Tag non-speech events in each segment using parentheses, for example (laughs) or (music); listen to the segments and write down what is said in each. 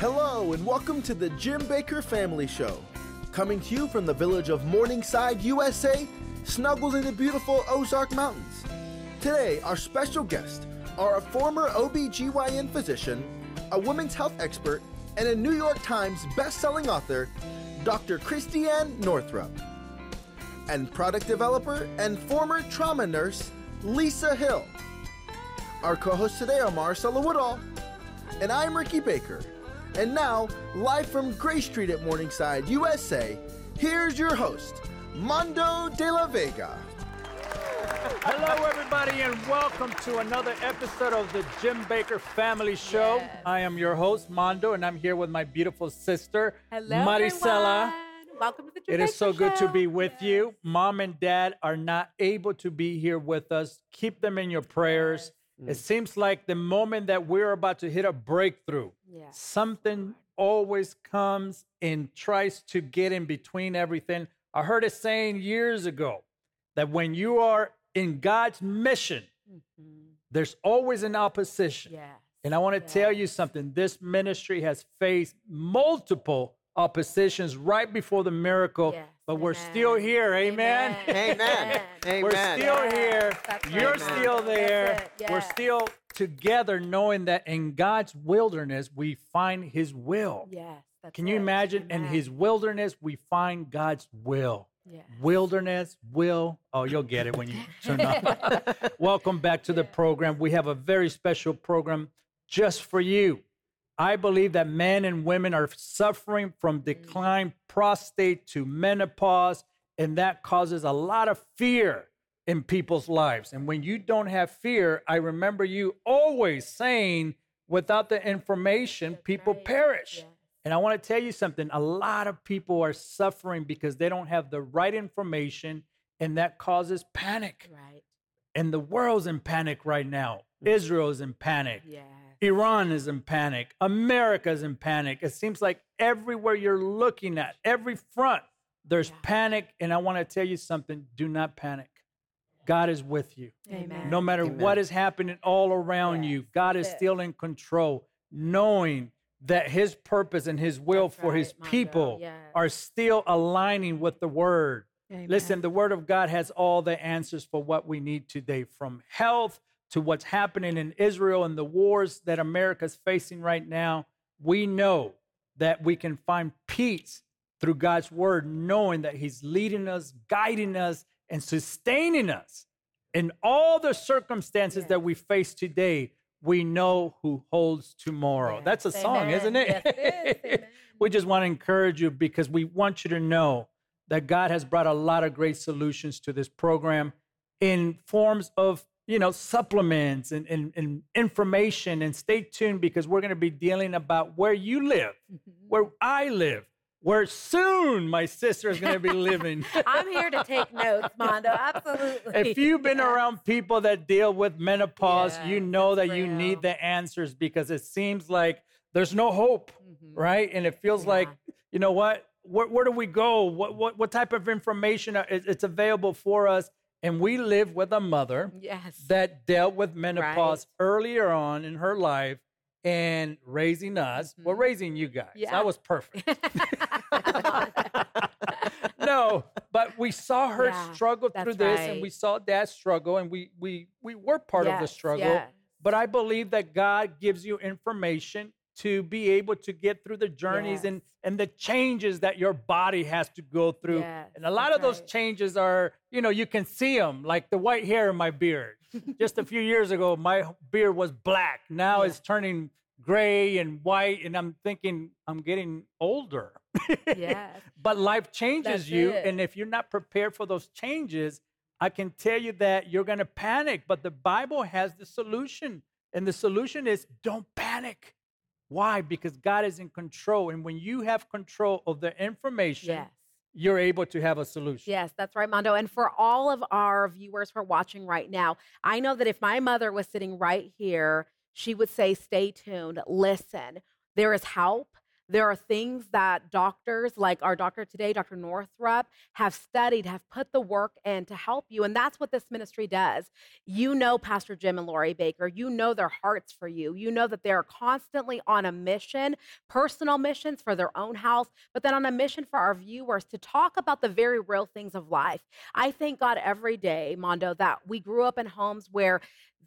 Hello, and welcome to the Jim Bakker Family Show. Coming to you from the village of Morningside, USA, snuggled in the beautiful Ozark Mountains. Today, our special guests are a former OBGYN physician, a women's health expert, and a New York Times best-selling author, Dr. Christiane Northrup. And product developer and former trauma nurse, Lisa Hill. Our co-hosts today are Maricela Woodall, and I'm Ricky Bakker. And now, live from Gray Street at Morningside, USA, here's your host, Mondo de la Vega. Hello, everybody, and welcome to another episode of the Jim Bakker Family Show. Yes. I am your host, Mondo, and I'm here with my beautiful sister, Hello, Maricela. everyone. Welcome to the Jim It is Bakker so good to be with Yes. you. Mom and dad are not able to be here with us. Keep them in your prayers. It seems like the moment that we're about to hit a breakthrough, Yes. something always comes and tries to get in between everything. I heard a saying years ago that when you are in God's mission, Mhm. there's always an opposition. Yes. And I want to tell you something this ministry has faced multiple oppositions right before the miracle, Yes. but we're Amen. still here. Amen. Amen. Amen. We're still Yes, here. that's You're right. still there. it. We're still together, knowing that in God's wilderness, we find His will. Yes. That's Can you it. imagine? In His wilderness, we find God's will. Yes. Wilderness, will. Oh, you'll get it when you (laughs) turn up. (laughs) Welcome back to the program. We have a very special program just for you. I believe that men and women are suffering from mm. decline, prostate to menopause, and that causes a lot of fear in people's lives. And when you don't have fear, I remember you always saying, without the information, people right. perish. Yes. And I want to tell you something a lot of people are suffering because they don't have the right information, and that causes panic. Right. And the world's in panic right now. Mm. Israel's in panic. Yes. Iran is in panic. America's in panic. It seems like everywhere you're looking at, every front, there's Yeah. panic. And I want to tell you something do not panic. God is with you. Amen. No matter Amen. what is happening all around Yes, you, God is that's still in control, knowing that His purpose and His will That's for His right, Mondo. people Yes. are still aligning with the Word. Listen, the Word of God has all the answers for what we need today, from health to what's happening in Israel and the wars that America's facing right now. We know that we can find peace through God's Word, knowing that He's leading us, guiding us, and sustaining us in all the circumstances that we face today. We know who holds tomorrow. That's a song, Amen. isn't it? Yes, it is. (laughs) We just want to encourage you because we want you to know that God has brought a lot of great solutions to this program in forms of you know supplements and, and, and information and stay tuned because we're going to be dealing about where you live where i live where soon my sister is going to be living (laughs) I'm here to take notes, Mondo. Absolutely. if you've been Yeah. around people that deal with menopause you know that you real. need the answers because it seems like there's no hope Mhm. right? And it feels Yeah. like, you know what? Where, where do we go? What, what, what type of information is it's available for us? And we live with a mother Yes. that dealt with menopause Right. earlier on in her life and raising us. Well, Mhm. raising you guys. Yeah. That was perfect. (laughs) no, but we saw her Yeah, struggle through this and we saw dad struggle and we we we were part of the struggle. yes. But I believe that God gives you information to be able to get through the journeys and Yes. and the changes that your body has to go through. Yes, and a lot of those right. changes are, you know, you can see them, like the white hair in my beard. (laughs) Just a few years ago, my beard was black. Now Yeah. it's turning gray and white, and I'm thinking I'm getting older. yeah (laughs) but life changes That's you, it. and if you're not prepared for those changes, I can tell you that you're going to panic. But the Bible has the solution, and the solution is don't panic. Why? Because God is in control, and when you have control of the information, Yes. you're able to have a solution. Yes, that's right, Mondo. And for all of our viewers who are watching right now, I know that if my mother was sitting right here, she would say, Stay tuned, listen. There is help, There are things that doctors, like our doctor today, Dr. Northrup, have studied, have put the work in to help you. And that's what this ministry does. You know, Pastor Jim and Lori Bakker, you know their hearts for you. You know that they're constantly on a mission, personal missions for their own health, but then on a mission for our viewers to talk about the very real things of life. I thank God every day, Mondo, that we grew up in homes where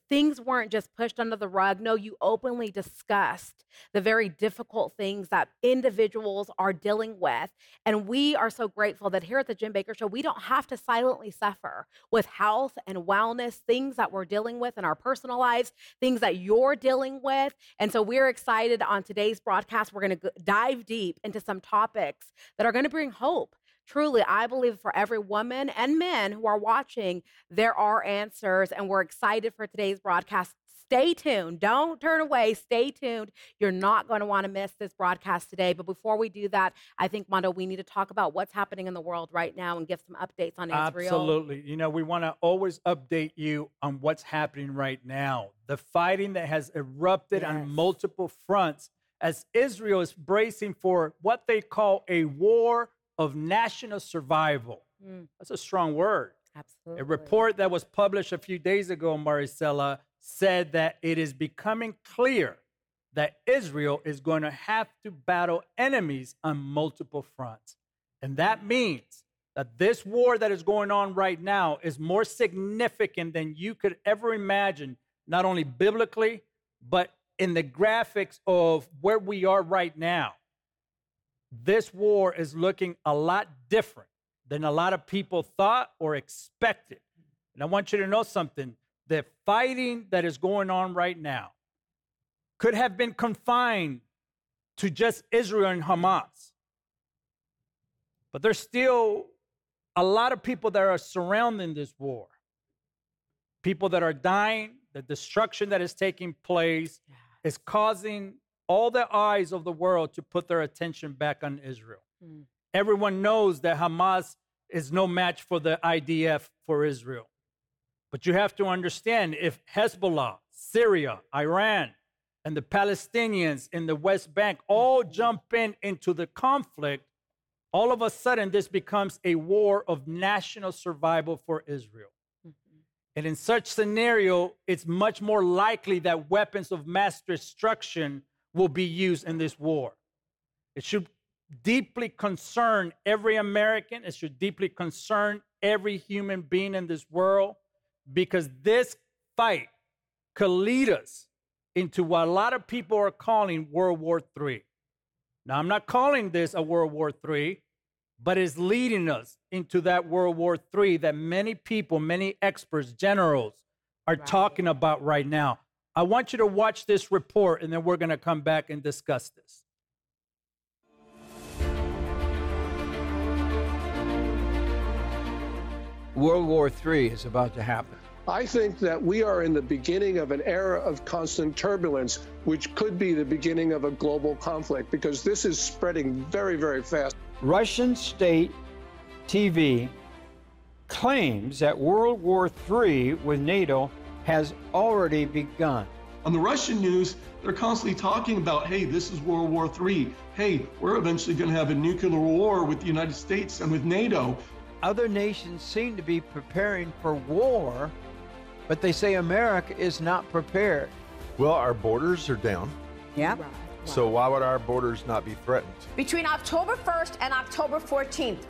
things weren't just pushed under the rug. No, you openly discussed the very difficult things that individuals are dealing with. And we are so grateful that here at the Jim Bakker Show, we don't have to silently suffer with health and wellness, things that we're dealing with in our personal lives, things that you're dealing with. And so we're excited on today's broadcast. We're going to dive deep into some topics that are going to bring hope truly, I believe for every woman and men who are watching, there are answers, and we're excited for today's broadcast. Stay tuned. Don't turn away. Stay tuned. You're not going to want to miss this broadcast today. But before we do that, I think, Mondo, we need to talk about what's happening in the world right now and give some updates on Israel. Absolutely. You know, we want to always update you on what's happening right now. The fighting that has erupted yes. on multiple fronts as Israel is bracing for what they call a war of national survival. Mm. That's a strong word. Absolutely. A report that was published a few days ago, Maricela, said that it is becoming clear that Israel is going to have to battle enemies on multiple fronts. And that means that this war that is going on right now is more significant than you could ever imagine, not only biblically, but in the graphics of where we are right now this war is looking a lot different than a lot of people thought or expected. And I want you to know something the fighting that is going on right now could have been confined to just Israel and Hamas. But there's still a lot of people that are surrounding this war. People that are dying, the destruction that is taking place is causing all the eyes of the world to put their attention back on Israel. Mm. Everyone knows that Hamas is no match for the IDF for Israel. But you have to understand if Hezbollah, Syria, Iran, and the Palestinians in the West Bank all jump in into the conflict, all of a sudden this becomes a war of national survival for Israel. Mm-hmm. And in such scenario, it's much more likely that weapons of mass destruction will be used in this war. It should deeply concern every American. It should deeply concern every human being in this world because this fight could lead us into what a lot of people are calling World War III. Now, I'm not calling this a World War III, but it's leading us into that World War III that many people, many experts, generals are right. talking about right now. I want you to watch this report and then we're going to come back and discuss this. World War III is about to happen. I think that we are in the beginning of an era of constant turbulence, which could be the beginning of a global conflict because this is spreading very, very fast. Russian state TV claims that World War III with NATO has already begun. On the Russian news, they're constantly talking about, hey, this is World War III. Hey, we're eventually going to have a nuclear war with the United States and with NATO. Other nations seem to be preparing for war, but they say America is not prepared. Well, our borders are down. Yeah. So why would our borders not be threatened? Between October 1st and October 14th,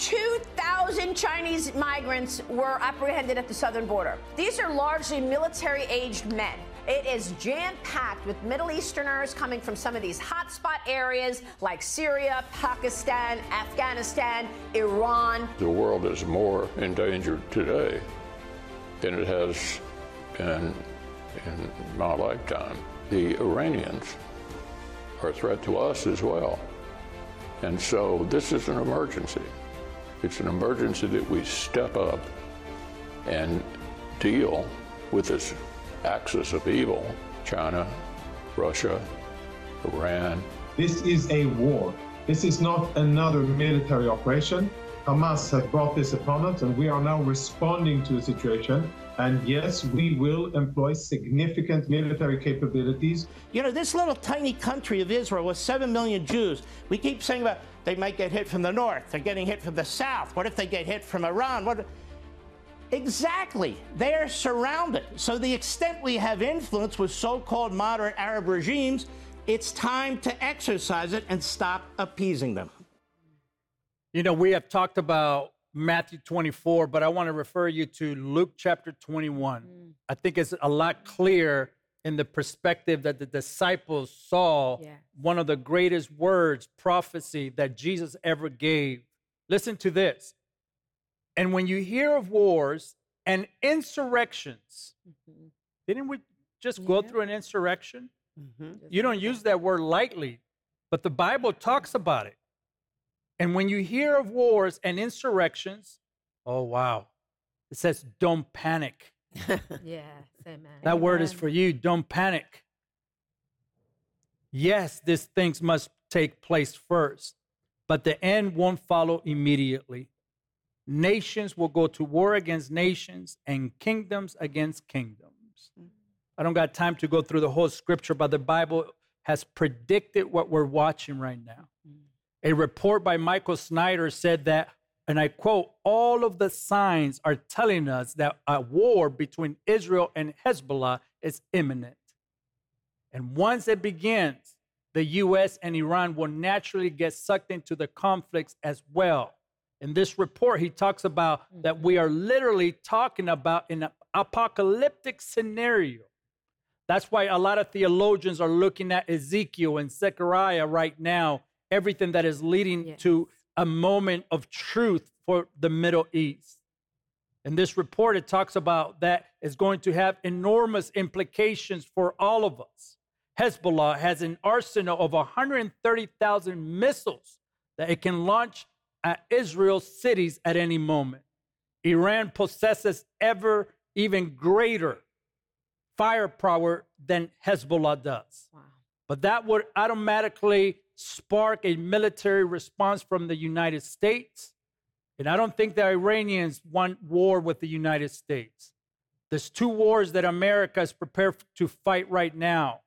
2,000 Chinese migrants were apprehended at the southern border. These are largely military aged men. It is jam packed with Middle Easterners coming from some of these hotspot areas like Syria, Pakistan, Afghanistan, Iran. The world is more endangered today than it has been in my lifetime. The Iranians are a threat to us as well. And so this is an emergency. It's an emergency that we step up and deal with this axis of evil China, Russia, Iran. This is a war. This is not another military operation. Hamas have brought this upon us, and we are now responding to the situation. And yes, we will employ significant military capabilities. You know, this little tiny country of Israel with 7 million Jews, we keep saying about they might get hit from the north, they're getting hit from the south. What if they get hit from Iran? What? Exactly. They are surrounded. So, the extent we have influence with so called moderate Arab regimes, it's time to exercise it and stop appeasing them. You know, we have talked about Matthew 24, but I want to refer you to Luke chapter 21. Mm. I think it's a lot clearer in the perspective that the disciples saw yeah. one of the greatest words, prophecy that Jesus ever gave. Listen to this. And when you hear of wars and insurrections, mm-hmm. didn't we just yeah. go through an insurrection? Mm-hmm. You don't use that word lightly, but the Bible talks about it. And when you hear of wars and insurrections, oh, wow. It says, don't panic. (laughs) yes, amen. That word is for you. Don't panic. Yes, these things must take place first, but the end won't follow immediately. Nations will go to war against nations and kingdoms against kingdoms. Mm. I don't got time to go through the whole scripture, but the Bible has predicted what we're watching right now. Mm. A report by Michael Snyder said that, and I quote, all of the signs are telling us that a war between Israel and Hezbollah is imminent. And once it begins, the US and Iran will naturally get sucked into the conflicts as well. In this report, he talks about mm. that we are literally talking about an apocalyptic scenario. That's why a lot of theologians are looking at Ezekiel and Zechariah right now everything that is leading yes. to a moment of truth for the Middle East. In this report, it talks about that is going to have enormous implications for all of us. Hezbollah has an arsenal of 130,000 missiles that it can launch at Israel's cities at any moment. Iran possesses ever even greater firepower than Hezbollah does. Wow. But that would automatically spark a military response from the United States. And I don't think the Iranians want war with the United States. There's two wars that America is prepared to fight right now.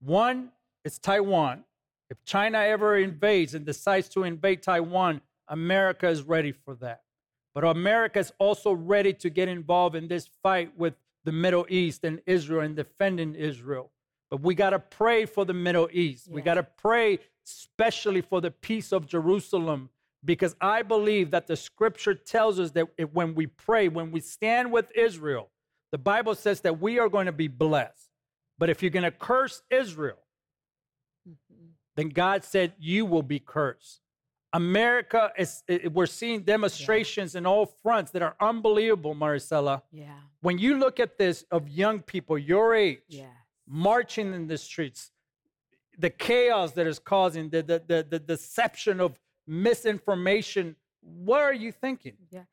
One is Taiwan. If China ever invades and decides to invade Taiwan, America is ready for that. But America is also ready to get involved in this fight with the Middle East and Israel and defending Israel. But we got to pray for the Middle East. Yeah. We got to pray especially for the peace of Jerusalem because I believe that the scripture tells us that when we pray, when we stand with Israel, the Bible says that we are going to be blessed. But if you're going to curse Israel, mm-hmm. then God said you will be cursed. America is we're seeing demonstrations yeah. in all fronts that are unbelievable, Maricela. Yeah. When you look at this of young people your age, yeah marching in the streets, the chaos that is causing, the, the, the, the deception of misinformation. What are you thinking? Yeah.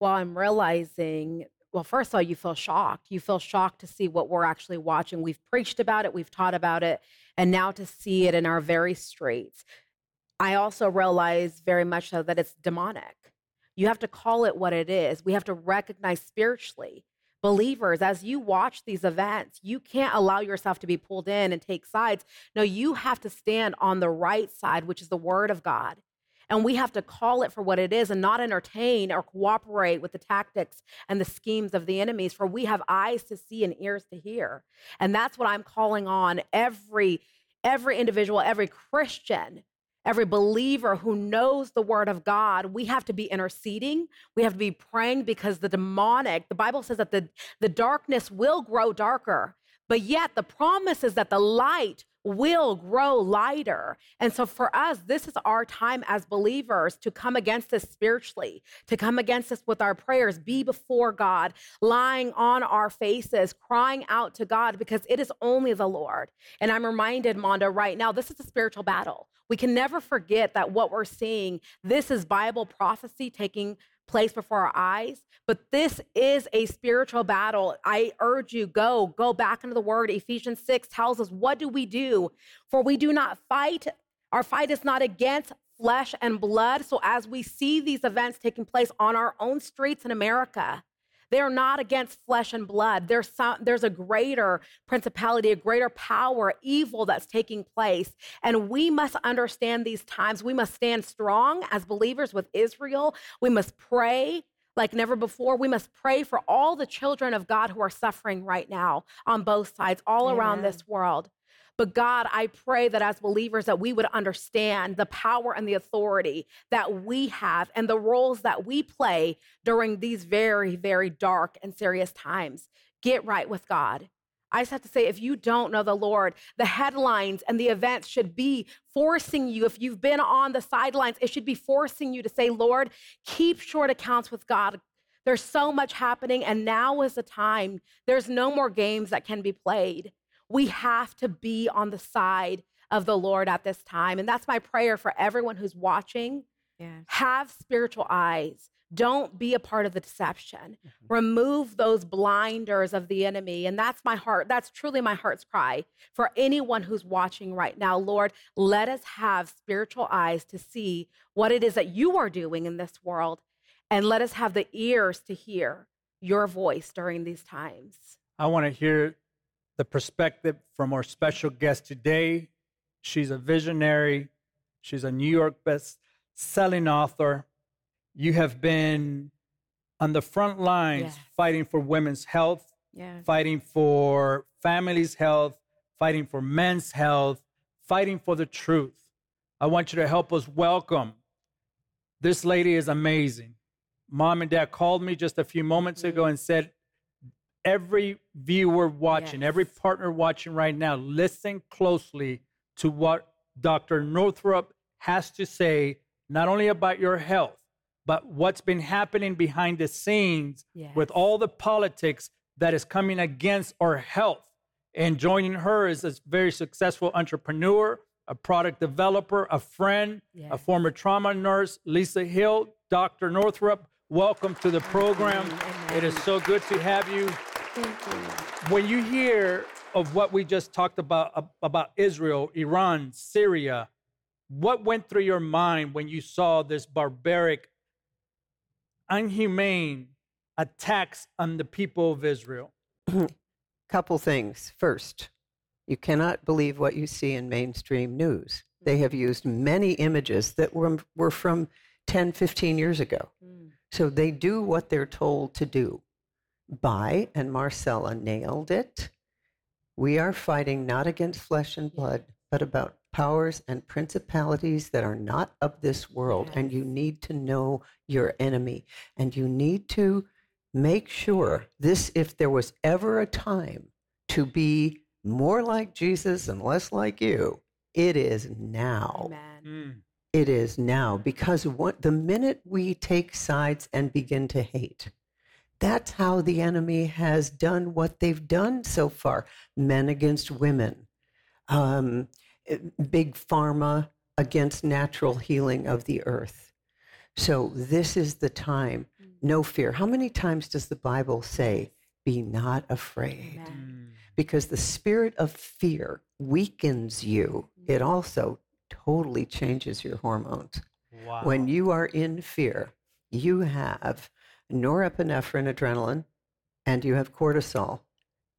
Well, I'm realizing well, first of all, you feel shocked. You feel shocked to see what we're actually watching. We've preached about it, we've taught about it, and now to see it in our very streets. I also realize very much so that it's demonic. You have to call it what it is. We have to recognize spiritually believers, as you watch these events, you can't allow yourself to be pulled in and take sides. No, you have to stand on the right side, which is the word of God. And we have to call it for what it is and not entertain or cooperate with the tactics and the schemes of the enemies, for we have eyes to see and ears to hear. And that's what I'm calling on every every individual, every Christian every believer who knows the word of God, we have to be interceding. We have to be praying because the demonic, the Bible says that the, the darkness will grow darker, but yet the promise is that the light will grow lighter. And so for us, this is our time as believers to come against this spiritually, to come against this with our prayers, be before God, lying on our faces, crying out to God because it is only the Lord. And I'm reminded, Mondo, right now, this is a spiritual battle. We can never forget that what we're seeing, this is Bible prophecy taking place before our eyes, but this is a spiritual battle. I urge you go go back into the word. Ephesians 6 tells us what do we do? For we do not fight our fight is not against flesh and blood. So as we see these events taking place on our own streets in America, they're not against flesh and blood. There's, some, there's a greater principality, a greater power, evil that's taking place. And we must understand these times. We must stand strong as believers with Israel. We must pray like never before. We must pray for all the children of God who are suffering right now on both sides, all Amen. around this world. But God, I pray that as believers that we would understand the power and the authority that we have and the roles that we play during these very, very dark and serious times. Get right with God. I just have to say, if you don't know the Lord, the headlines and the events should be forcing you. If you've been on the sidelines, it should be forcing you to say, Lord, keep short accounts with God. There's so much happening, and now is the time. There's no more games that can be played. We have to be on the side of the Lord at this time. And that's my prayer for everyone who's watching. Yes. Have spiritual eyes. Don't be a part of the deception. Mm-hmm. Remove those blinders of the enemy. And that's my heart. That's truly my heart's cry for anyone who's watching right now. Lord, let us have spiritual eyes to see what it is that you are doing in this world. And let us have the ears to hear your voice during these times. I want to hear the perspective from our special guest today. She's a visionary, she's a New York best selling author. You have been on the front lines yes. fighting for women's health, fighting for families' health, fighting for men's health, fighting for the truth. I want you to help us welcome. This lady is amazing. Mom and dad called me just a few moments ago and said, every viewer watching, yes. every partner watching right now, listen closely to what Dr. Northrup has to say, not only about your health, but what's been happening behind the scenes yes. with all the politics that is coming against our health. And joining her is a very successful entrepreneur, a product developer, a friend, yes. a former trauma nurse, Lisa Hill. Dr. Northrup, welcome to the program. It is so good to have you. When you hear of what we just talked about about Israel, Iran, Syria, what went through your mind when you saw this barbaric, unhumane attacks on the people of Israel? (clears throat) Couple things. First, you cannot believe what you see in mainstream news. They have used many images that were, were from 10, 15 years ago. Mm. So they do what they're told to do by, and Maricela nailed it. We are fighting not against flesh and blood, but about powers and principalities that are not of this world. And you need to know your enemy. And you need to make sure this, if there was ever a time to be more like Jesus and less like you, it is now. Amen. Mm. It is now because what, the minute we take sides and begin to hate, that's how the enemy has done what they've done so far men against women, um, big pharma against natural healing of the earth. So, this is the time. Mm. No fear. How many times does the Bible say, be not afraid? Amen. Mm. Because the spirit of fear weakens you, mm. it also totally changes your hormones. Wow. When you are in fear, you have norepinephrine, adrenaline, and you have cortisol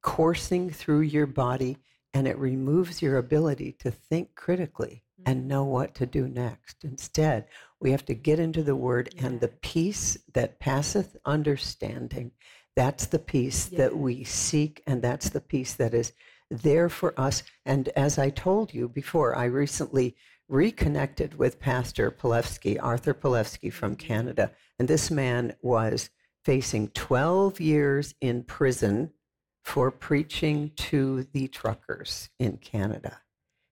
coursing through your body, and it removes your ability to think critically and mm-hmm. know what to do next. Instead, we have to get into the word yeah. and the peace that passeth understanding. That's the peace yeah. that we seek, and that's the peace that is there for us. And as I told you before, I recently reconnected with Pastor Pawlowski, Artur Pawlowski from. Canada. And this man was facing 12 years in prison for preaching to the truckers in Canada.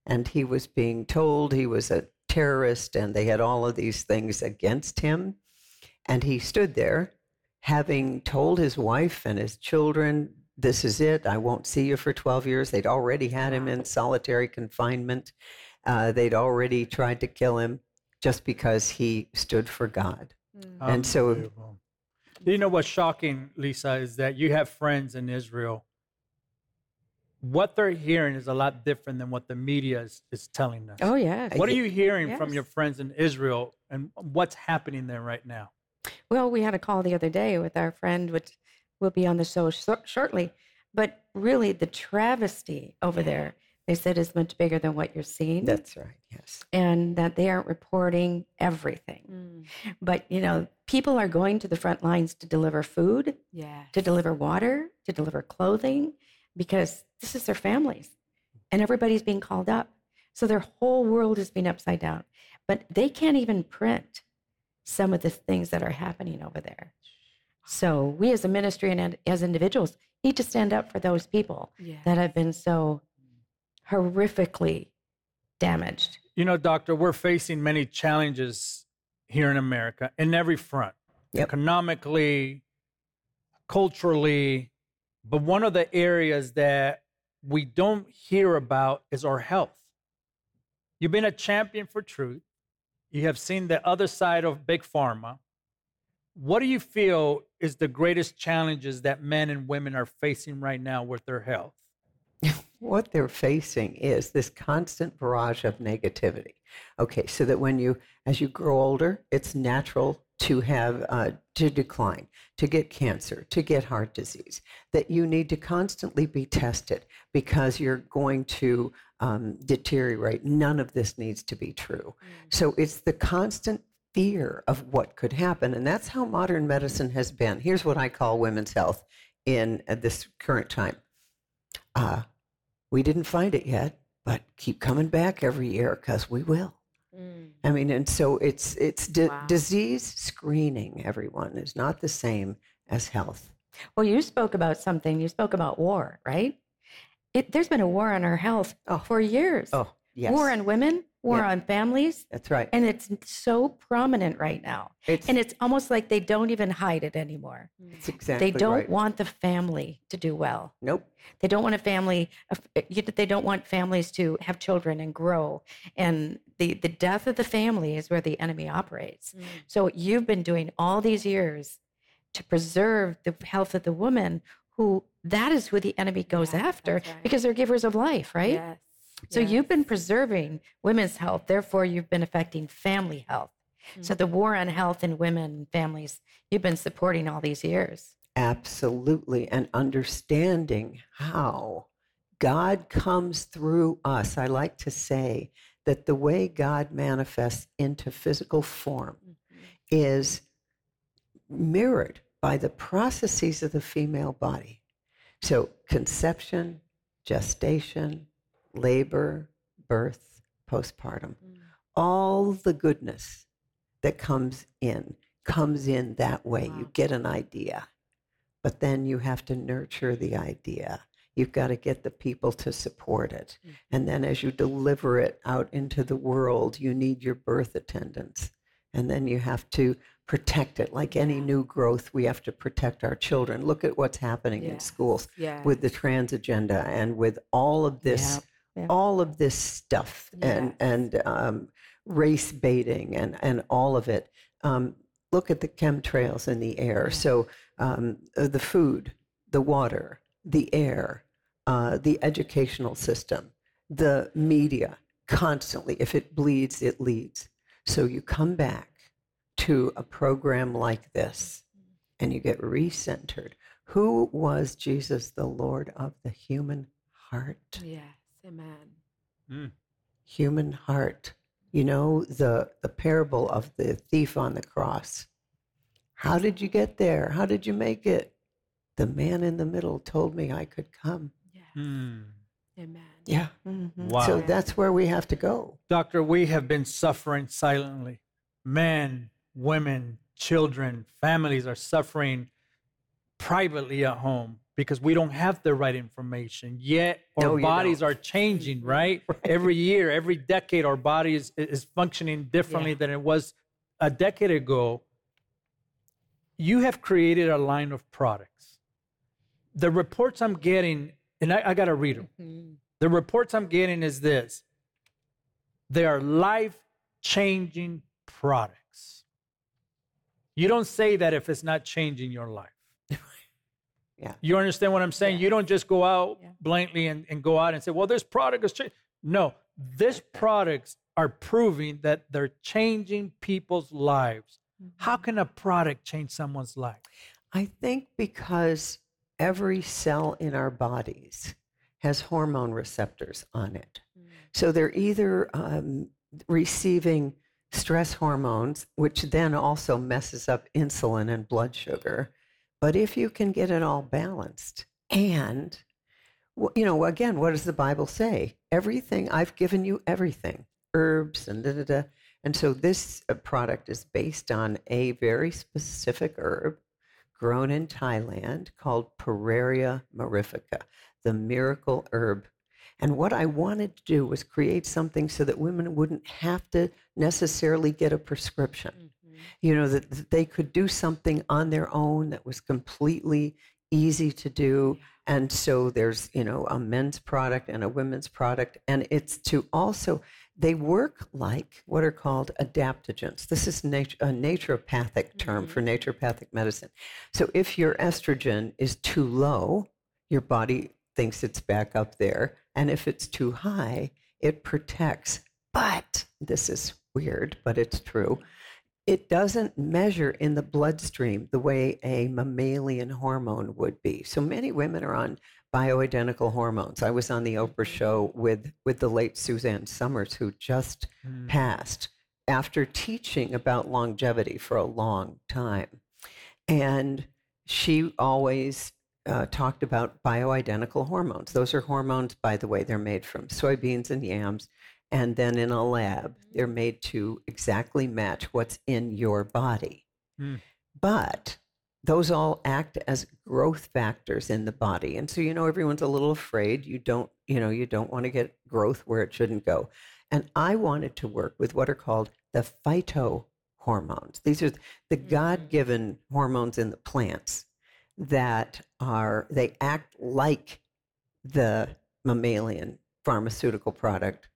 And he was being told he was a terrorist and they had all of these things against him. And he stood there having told his wife and his children, This is it. I won't see you for 12 years. They'd already had him in solitary confinement. Uh, they'd already tried to kill him just because he stood for God. Mm. And so. You know what's shocking, Lisa, is that you have friends in Israel what they're hearing is a lot different than what the media is, is telling us. Oh, yeah. What are you hearing from your friends in Israel and what's happening there right now? Well, we had a call the other day with our friend, which will be on the show shor- shortly. But really, the travesty over there, they said, is much bigger than what you're seeing. That's right. Yes. and that they aren't reporting everything. Mm. But, you know, people are going to the front lines to deliver food, Yeah. to deliver water, to deliver clothing, because this is their families. And everybody's being called up. So their whole world is being upside down. But they can't even print some of the things that are happening over there. So we as a ministry and as individuals need to stand up for those people Yes. that have been so horrifically damaged. You know, doctor, we're facing many challenges here in America in every front, economically, culturally. But one of the areas that we don't hear about is our health. You've been a champion for truth. You have seen the other side of big pharma. What do you feel is the greatest challenges that men and women are facing right now with their health? What they're facing is this constant barrage of negativity. Okay, so that when you, as you grow older, it's natural to have uh, to decline, to get cancer, to get heart disease. That you need to constantly be tested because you're going to um, deteriorate. None of this needs to be true. So it's the constant fear of what could happen, and that's how modern medicine has been. Here's what I call women's health in uh, this current time. Uh, we didn't find it yet, but keep coming back every year because we will. Mm. I mean, and so it's it's di- disease screening. Everyone is not the same as health. Well, you spoke about something. You spoke about war, right? It, there's been a war on our health oh. for years. Oh, yes. War on women, war Yeah. on families. That's right. And it's so prominent right now. It's- and it's almost like they don't even hide it anymore. It's hmm. exactly They don't right. want the family to do well. Nope. They don't want a family. Eh, they don't want families to have children and grow. And the the death of the family is where the enemy operates. Hmm. So you've been doing all these years to preserve the health of the woman, who that is who the enemy goes after because they're givers of life, right? Yes. So you've been preserving women's health. Therefore, you've been affecting family health. So the mm-hmm. war on health and women and families, you've been supporting all these years. Absolutely. And understanding how God comes through us. I like to say that the way God manifests into physical form mm-hmm. is mirrored by the processes of the female body. So, conception, gestation, labor, birth, postpartum, mm. all the goodness that comes in comes in that way. You get an idea, but then you have to nurture the idea. You've got to get the people to support it. Mm-hmm. And then as you deliver it out into the world, you need your birth attendants. And then you have to protect it. Like any new growth, we have to protect our children. Look at what's happening in schools yes. with the trans agenda and with all of this yeah. all of this stuff and and um, race baiting and and all of it. Um, look at the chemtrails in the air. So um, uh, the food, the water, the air, uh, the educational system, the media, constantly. If it bleeds, it leads. So you come back to a program like this, and you get recentered. Who was Jesus, the Lord of the human heart? Yes. Amen. human heart. You know the the parable of the thief on the cross. How did you get there? How did you make it? The man in the middle told me I could come. Hmm. Amen. Yeah. Wow. So that's where we have to go. Doctor, we have been suffering silently. Men, women, children, families are suffering privately at home because we don't have the right information. Yet our No, bodies don't. are changing, (laughs) right? Every year, every decade, our body is, is functioning differently than it was a decade ago. You have created a line of products. The reports I'm getting, and I, I got to read them. Mm-hmm. The reports I'm getting is this they are life changing products. You don't say that if it's not changing your life. Yeah. You understand what I'm saying? You don't just go out blankly and, and go out and say, well, this product is changing. No, this products are proving that they're changing people's lives. How can a product change someone's life? I think because every cell in our bodies has hormone receptors on it. So they're either um, receiving stress hormones, which then also messes up insulin and blood sugar. But if you can get it all balanced, and, you know, again, what does the Bible say? Everything, I've given you everything, herbs and da da da. And so this uh, product is based on a very specific herb grown in Thailand called Pueraria mirifica, the miracle herb. And what I wanted to do was create something so that women wouldn't have to necessarily get a prescription. You know, that, that they could do something on their own that was completely easy to do. And so there's, you know, a men's product and a women's product. And it's to also, they work like what are called adaptogens. This is nat- a naturopathic term mm-hmm. for naturopathic medicine. So if your estrogen is too low, your body thinks it's back up there. And if it's too high, it protects. But this is weird, but it's true. It doesn't measure in the bloodstream the way a mammalian hormone would be. So many women are on bioidentical hormones. I was on the Oprah show with, with the late Suzanne Somers, who just passed after teaching about longevity for a long time. And she always uh, talked about bioidentical hormones. Those are hormones, by the way, they're made from soybeans and yams. And then in a lab, they're made to exactly match what's in your body. Hmm. But those all act as growth factors in the body. And so, you know, everyone's a little afraid. You don't, you know, you don't want to get growth where it shouldn't go. And I wanted to work with what are called the phytohormones. These are the mm. God given hormones in the plants that are, they act like the mammalian pharmaceutical product,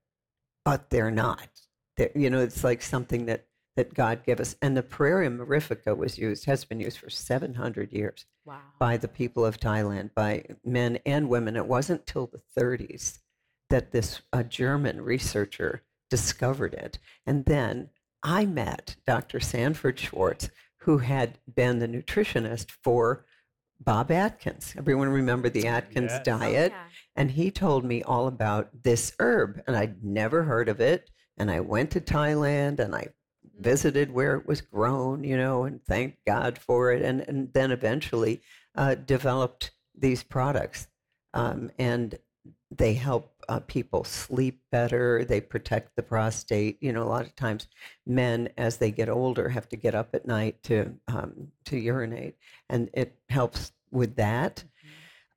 but they're not. They're, you know, it's like something that that God gave us. And the Pueraria mirifica was used, has been used for 700 years Wow. by the people of Thailand, by men and women. It wasn't till the 30s that this a German researcher discovered it. And then I met Dr. Sanford Schwartz, who had been the nutritionist for Bob Atkins. Everyone remember the Atkins Yes. diet? And he told me all about this herb, and I'd never heard of it. And I went to Thailand and I visited where it was grown, you know, and thanked God for it. And, and then eventually uh, developed these products. Um, and they help uh, people sleep better. They protect the prostate. You know, a lot of times men, as they get older, have to get up at night to um, to urinate, and it helps with that.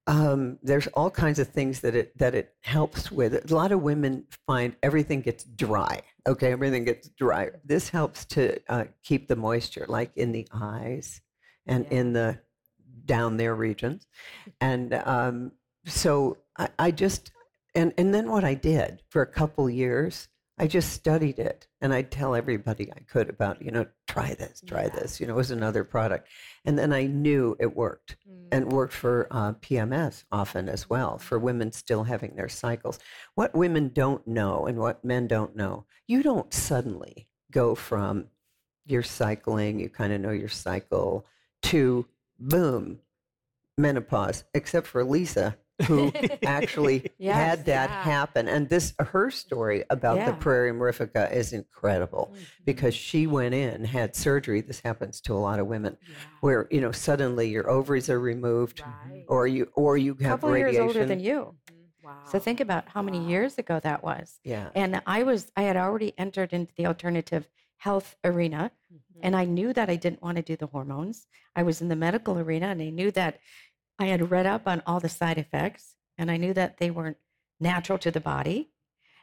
Um, there's all kinds of things that it that it helps with. A lot of women find everything gets dry. Okay, everything gets dry. This helps to uh, keep the moisture, like in the eyes and in the down there regions, and um, so I, I just and and then what I did for a couple years, I just studied it, and I'd tell everybody I could about you know try this, try this. You know, it was another product, and then I knew it worked, and worked for uh, PMS often as well for women still having their cycles. What women don't know and what men don't know, you don't suddenly go from you're cycling, you kind of know your cycle, to boom, menopause, except for Lisa, who (laughs) actually Yes. had that Yeah. happen. And this, her story about the Pueraria mirifica is incredible mm-hmm. because she went in, had surgery. This happens to a lot of women, where you know suddenly your ovaries are removed, or you or you have couple years older than you. Mm-hmm. Wow. So think about how many years ago that was. Yeah. And I was I had already entered into the alternative health arena mm-hmm. and I knew that I didn't want to do the hormones. I was in the medical arena and I knew that I had read up on all the side effects and I knew that they weren't natural to the body.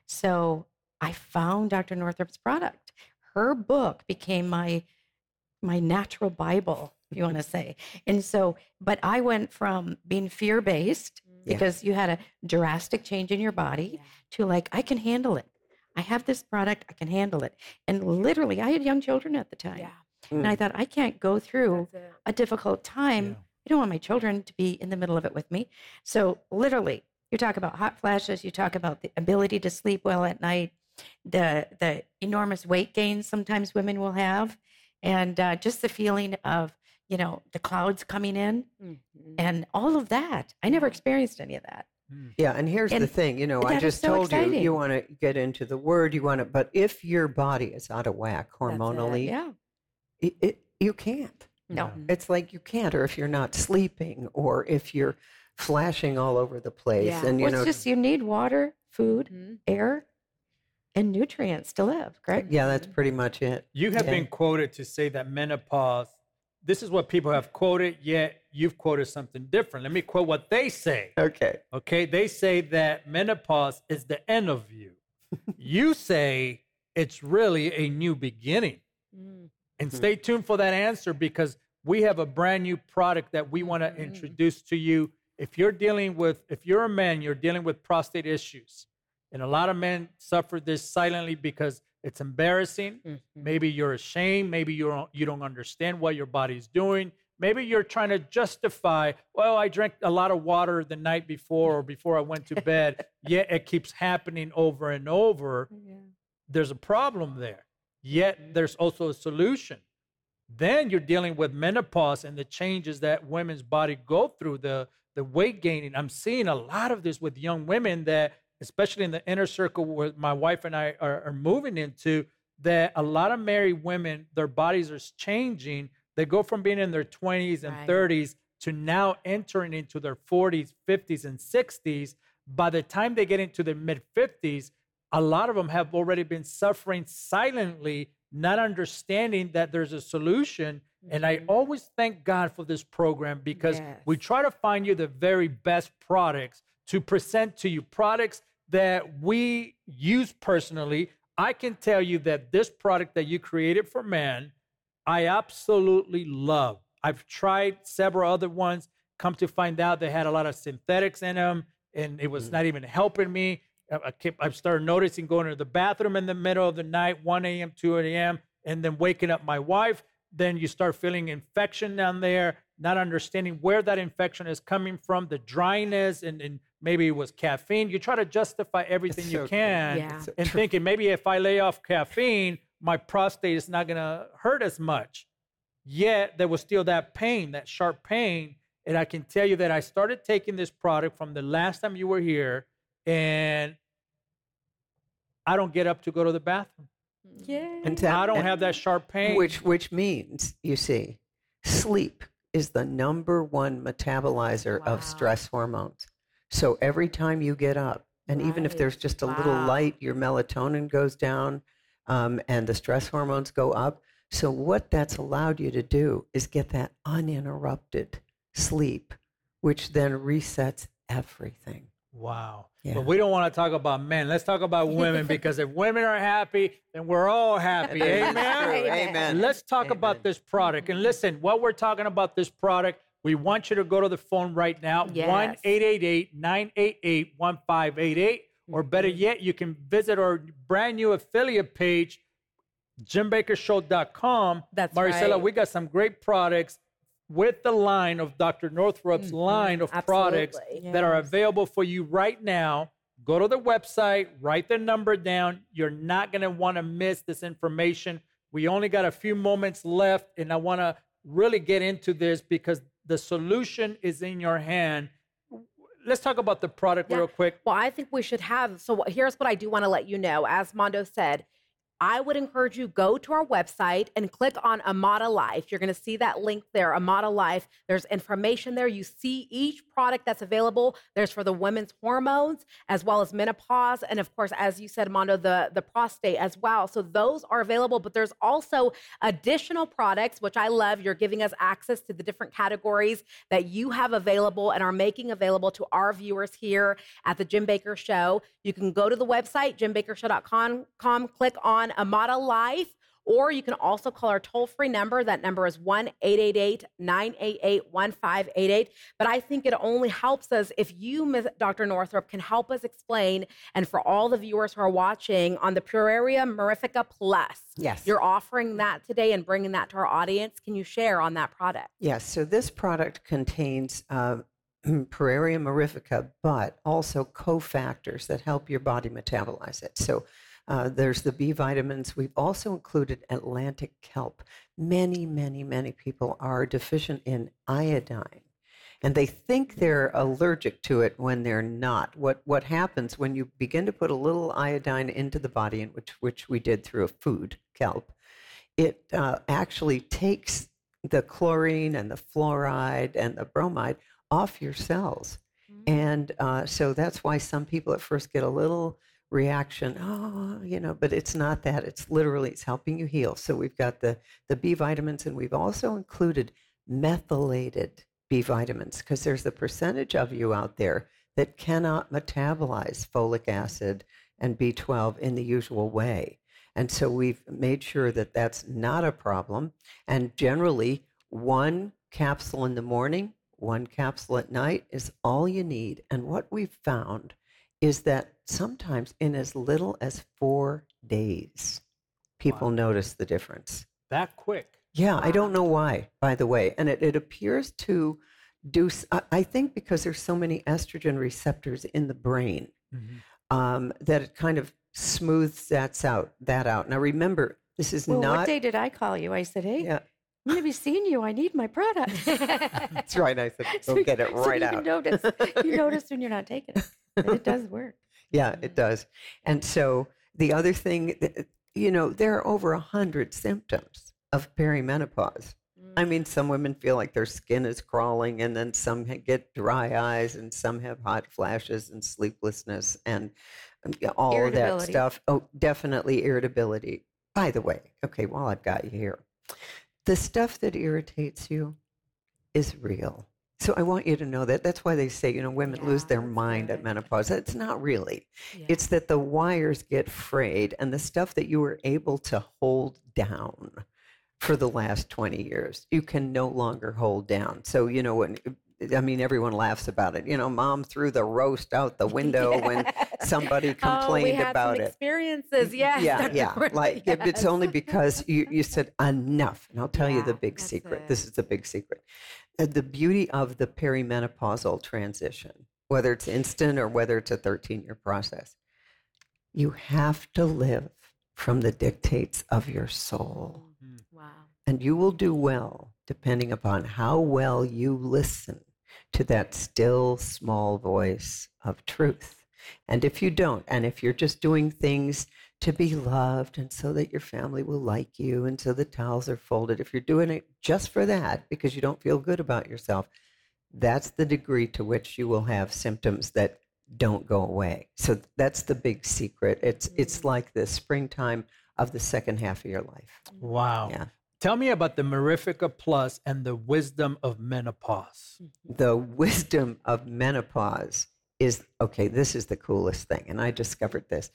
So I found Dr. Northrup's product. Her book became my my natural Bible, if you want to say. And so, but I went from being fear based Yeah. because you had a drastic change in your body to like, I can handle it. I have this product, I can handle it. And literally, I had young children at the time. And I Mm. thought, I can't go through a difficult time I don't want my children to be in the middle of it with me. So, literally, you talk about hot flashes, you talk about the ability to sleep well at night, the the enormous weight gains sometimes women will have, and uh, just the feeling of you know the clouds coming in, Mm-hmm. and all of that. I never experienced any of that. Yeah, and here's the thing, you know, I just so told you exciting. you want to get into the word, you want to, but if your body is out of whack hormonally, Yeah. it, it, you can't. No. Mm-hmm. It's like you can't, or if you're not sleeping, or if you're flashing all over the place, Yeah. and you well, know, it's just you need water, food, Mm-hmm. air, and nutrients to live. Correct? yeah, that's pretty much it. You have Yeah. been quoted to say that menopause, this is what people have quoted, yet you've quoted something different. Let me quote what they say. Okay. Okay. They say that menopause is the end of you. (laughs) you say it's really a new beginning. Mm. And hmm. stay tuned for that answer because we have a brand new product that we want to mm. introduce to you. If you're dealing with, if you're a man, you're dealing with prostate issues. And a lot of men suffer this silently because it's embarrassing. Mm-hmm. Maybe you're ashamed. Maybe you don't, you don't understand what your body's doing. Maybe you're trying to justify, well, I drank a lot of water the night before or before I went to (laughs) bed. Yet it keeps happening over and over. Yeah. There's a problem there. Yet mm-hmm. there's also a solution. Then you're dealing with menopause and the changes that women's body go through, the the weight gaining. I'm seeing a lot of this with young women that, especially in the inner circle where my wife and I are, are moving into, that a lot of married women, their bodies are changing. They go from being in their 20s and Right. 30s to now entering into their 40s, 50s, and 60s. By the time they get into their mid 50s, a lot of them have already been suffering silently, not understanding that there's a solution. And I mm-hmm. always thank God for this program because Yes. we try to find you the very best products to present to you, products that we use personally. I can tell you that this product that you created for men, I absolutely love. I've tried several other ones, come to find out they had a lot of synthetics in them, and it was mm. not even helping me. I, I kept, I've started noticing going to the bathroom in the middle of the night, 1 a.m., 2 a.m., and then waking up my wife. Then you start feeling infection down there, not understanding where that infection is coming from, the dryness, and, and maybe it was caffeine. You try to justify everything you so true. can Yeah. So and true. thinking maybe if I lay off caffeine, my prostate is not going to hurt as much. Yet there was still that pain, that sharp pain. And I can tell you that I started taking this product from the last time you were here, and I don't get up to go to the bathroom. Yeah. And that- I don't and- have that sharp pain. Which which means, you see, sleep is the number one metabolizer Wow. of stress hormones. So every time you get up, and even if there's just a little light, your melatonin goes down, um, and the stress hormones go up. So what that's allowed you to do is get that uninterrupted sleep, which then resets everything. Wow. Yeah. But we don't want to talk about men. Let's talk about (laughs) women because if women are happy, then we're all happy. Amen. Amen. Let's talk about this product. And listen, while we're talking about this product, we want you to go to the phone right now, Yes. 1 888 988 1588. Or better Mm-hmm. yet, you can visit our brand new affiliate page, jimbakkershow.com. That's Maricela, right. we got some great products with the line of Dr. Northrup's line of products Mm-hmm. That are available for you right now. Go to the website, write the number down. You're not going to want to miss this information. We only got a few moments left, and I want to really get into this because the solution is in your hand. Let's talk about the product Yeah. real quick. Well, I think we should have. So here's what I do want to let you know. As Mondo said, I would encourage you go to our website and click on Amata Life. You're going to see that link there, Amata Life. There's information there. You see each product that's available. There's for the women's hormones as well as menopause, and of course, as you said, Mondo, the the prostate as well. So those are available. But there's also additional products which I love. You're giving us access to the different categories that you have available and are making available to our viewers here at the Jim Bakker Show. You can go to the website, jimbakkershow.com, click on Amata Life, Or you can also call our toll free number. That number is 1 888 988 1588. But I think it only helps us if you, Ms. Dr. Northrup, can help us explain, and for all the viewers who are watching, on the Pueraria Mirifica Plus. Yes. You're offering that today and bringing that to our audience. Can you share on that product? Yes, so this product contains uh, (clears throat) mirifica, but also cofactors that help your body metabolize it. So uh, there's the B vitamins. We've also included Atlantic kelp. Many, many, many people are deficient in iodine. And they think they're allergic to it when they're not. What what happens when you begin to put a little iodine into the body, which which we did through a food kelp, it uh, actually takes the chlorine and the fluoride and the bromide off your cells. And uh, so that's why some people at first get a little reaction, oh, you know, but it's not that. It's literally, it's helping you heal. So we've got the, the B vitamins and we've also included methylated B vitamins because there's a percentage of you out there that cannot metabolize folic acid and B12 in the usual way. And so we've made sure that that's not a problem. And generally, one capsule in the morning, one capsule at night is all you need. And what we've found is that sometimes in as little as four days, people notice the difference. That quick. Yeah, I don't know why, by the way. And it, it appears to do, I think because there's so many estrogen receptors in the brain um, that it kind of smooths that out. That out. Now remember, this is Well, not. what day did I call you? I said, hey, Yeah. I'm going to be seeing you. I need my product. (laughs) That's right. I said, So- (laughs) go get it so right you out. Notice, you (laughs) notice when you're not taking it. But it does work. Yeah, it does. And so the other thing, you know, there are over a hundred symptoms of perimenopause. I mean, some women feel like their skin is crawling, and then some get dry eyes, and some have hot flashes and sleeplessness, and um, all of that stuff. Oh, definitely irritability. By the way, okay, while I've got you here, the stuff that irritates you is real. So I want you to know that. That's why they say, you know, women lose their mind at menopause. It's not really. It's that the wires get frayed and the stuff that you were able to hold down for the last 20 years, you can no longer hold down. So, you know, when I mean, everyone laughs about it. You know, mom threw the roast out the (laughs) window when somebody (laughs) oh, we complained had about some it. experiences. Yes. Yeah, Dr. yeah. Gordon, Like if it's only because you, you said enough. And I'll tell you the big secret. it. This is the big secret. Uh, The beauty of the perimenopausal transition, whether it's instant or whether it's a 13 year process, you have to live from the dictates of your soul. Wow. And you will do well depending upon how well you listen to that still small voice of truth. And if you don't, and if you're just doing things to be loved and so that your family will like you and so the towels are folded, if you're doing it just for that because you don't feel good about yourself, that's the degree to which you will have symptoms that don't go away. So that's the big secret. It's it's mm-hmm. like the springtime of the second half of your life. Wow. Yeah. Tell me about the Mirifica Plus and the wisdom of menopause. Mm-hmm. the wisdom of menopause is okay this is the coolest thing and i discovered this.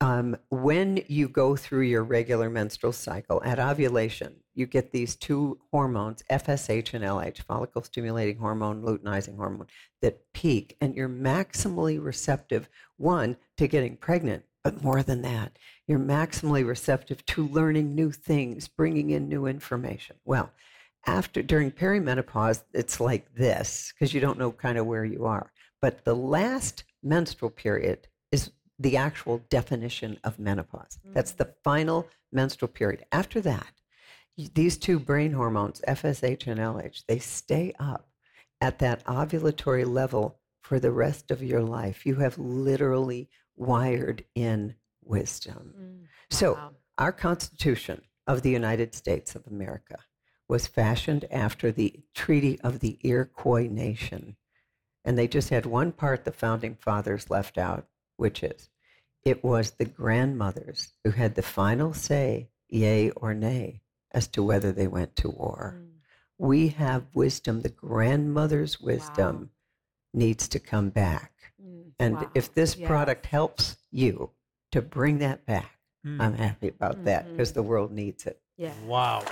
Um, when you go through your regular menstrual cycle at ovulation you get these two hormones fsh and lh follicle stimulating hormone luteinizing hormone that peak and you're maximally receptive one to getting pregnant but more than that you're maximally receptive to learning new things bringing in new information. Well after during perimenopause it's like this because you don't know kind of where you are but the last menstrual period is the actual definition of menopause. Mm. That's the final menstrual period. After that these two brain hormones fsh and lh they stay up at that ovulatory level for the rest of your life. You have literally wired in wisdom. Mm. So our constitution of the united states of america was fashioned after the Treaty of the Iroquois Nation. And they just had one part the founding fathers left out, which is it was the grandmothers who had the final say, yay or nay, as to whether they went to war. Mm. We have wisdom. The grandmother's wisdom needs to come back. Mm, and Wow. if this Yes. product helps you to bring that back, Mm. I'm happy about that mm-hmm. because the world needs it. Yeah. Wow.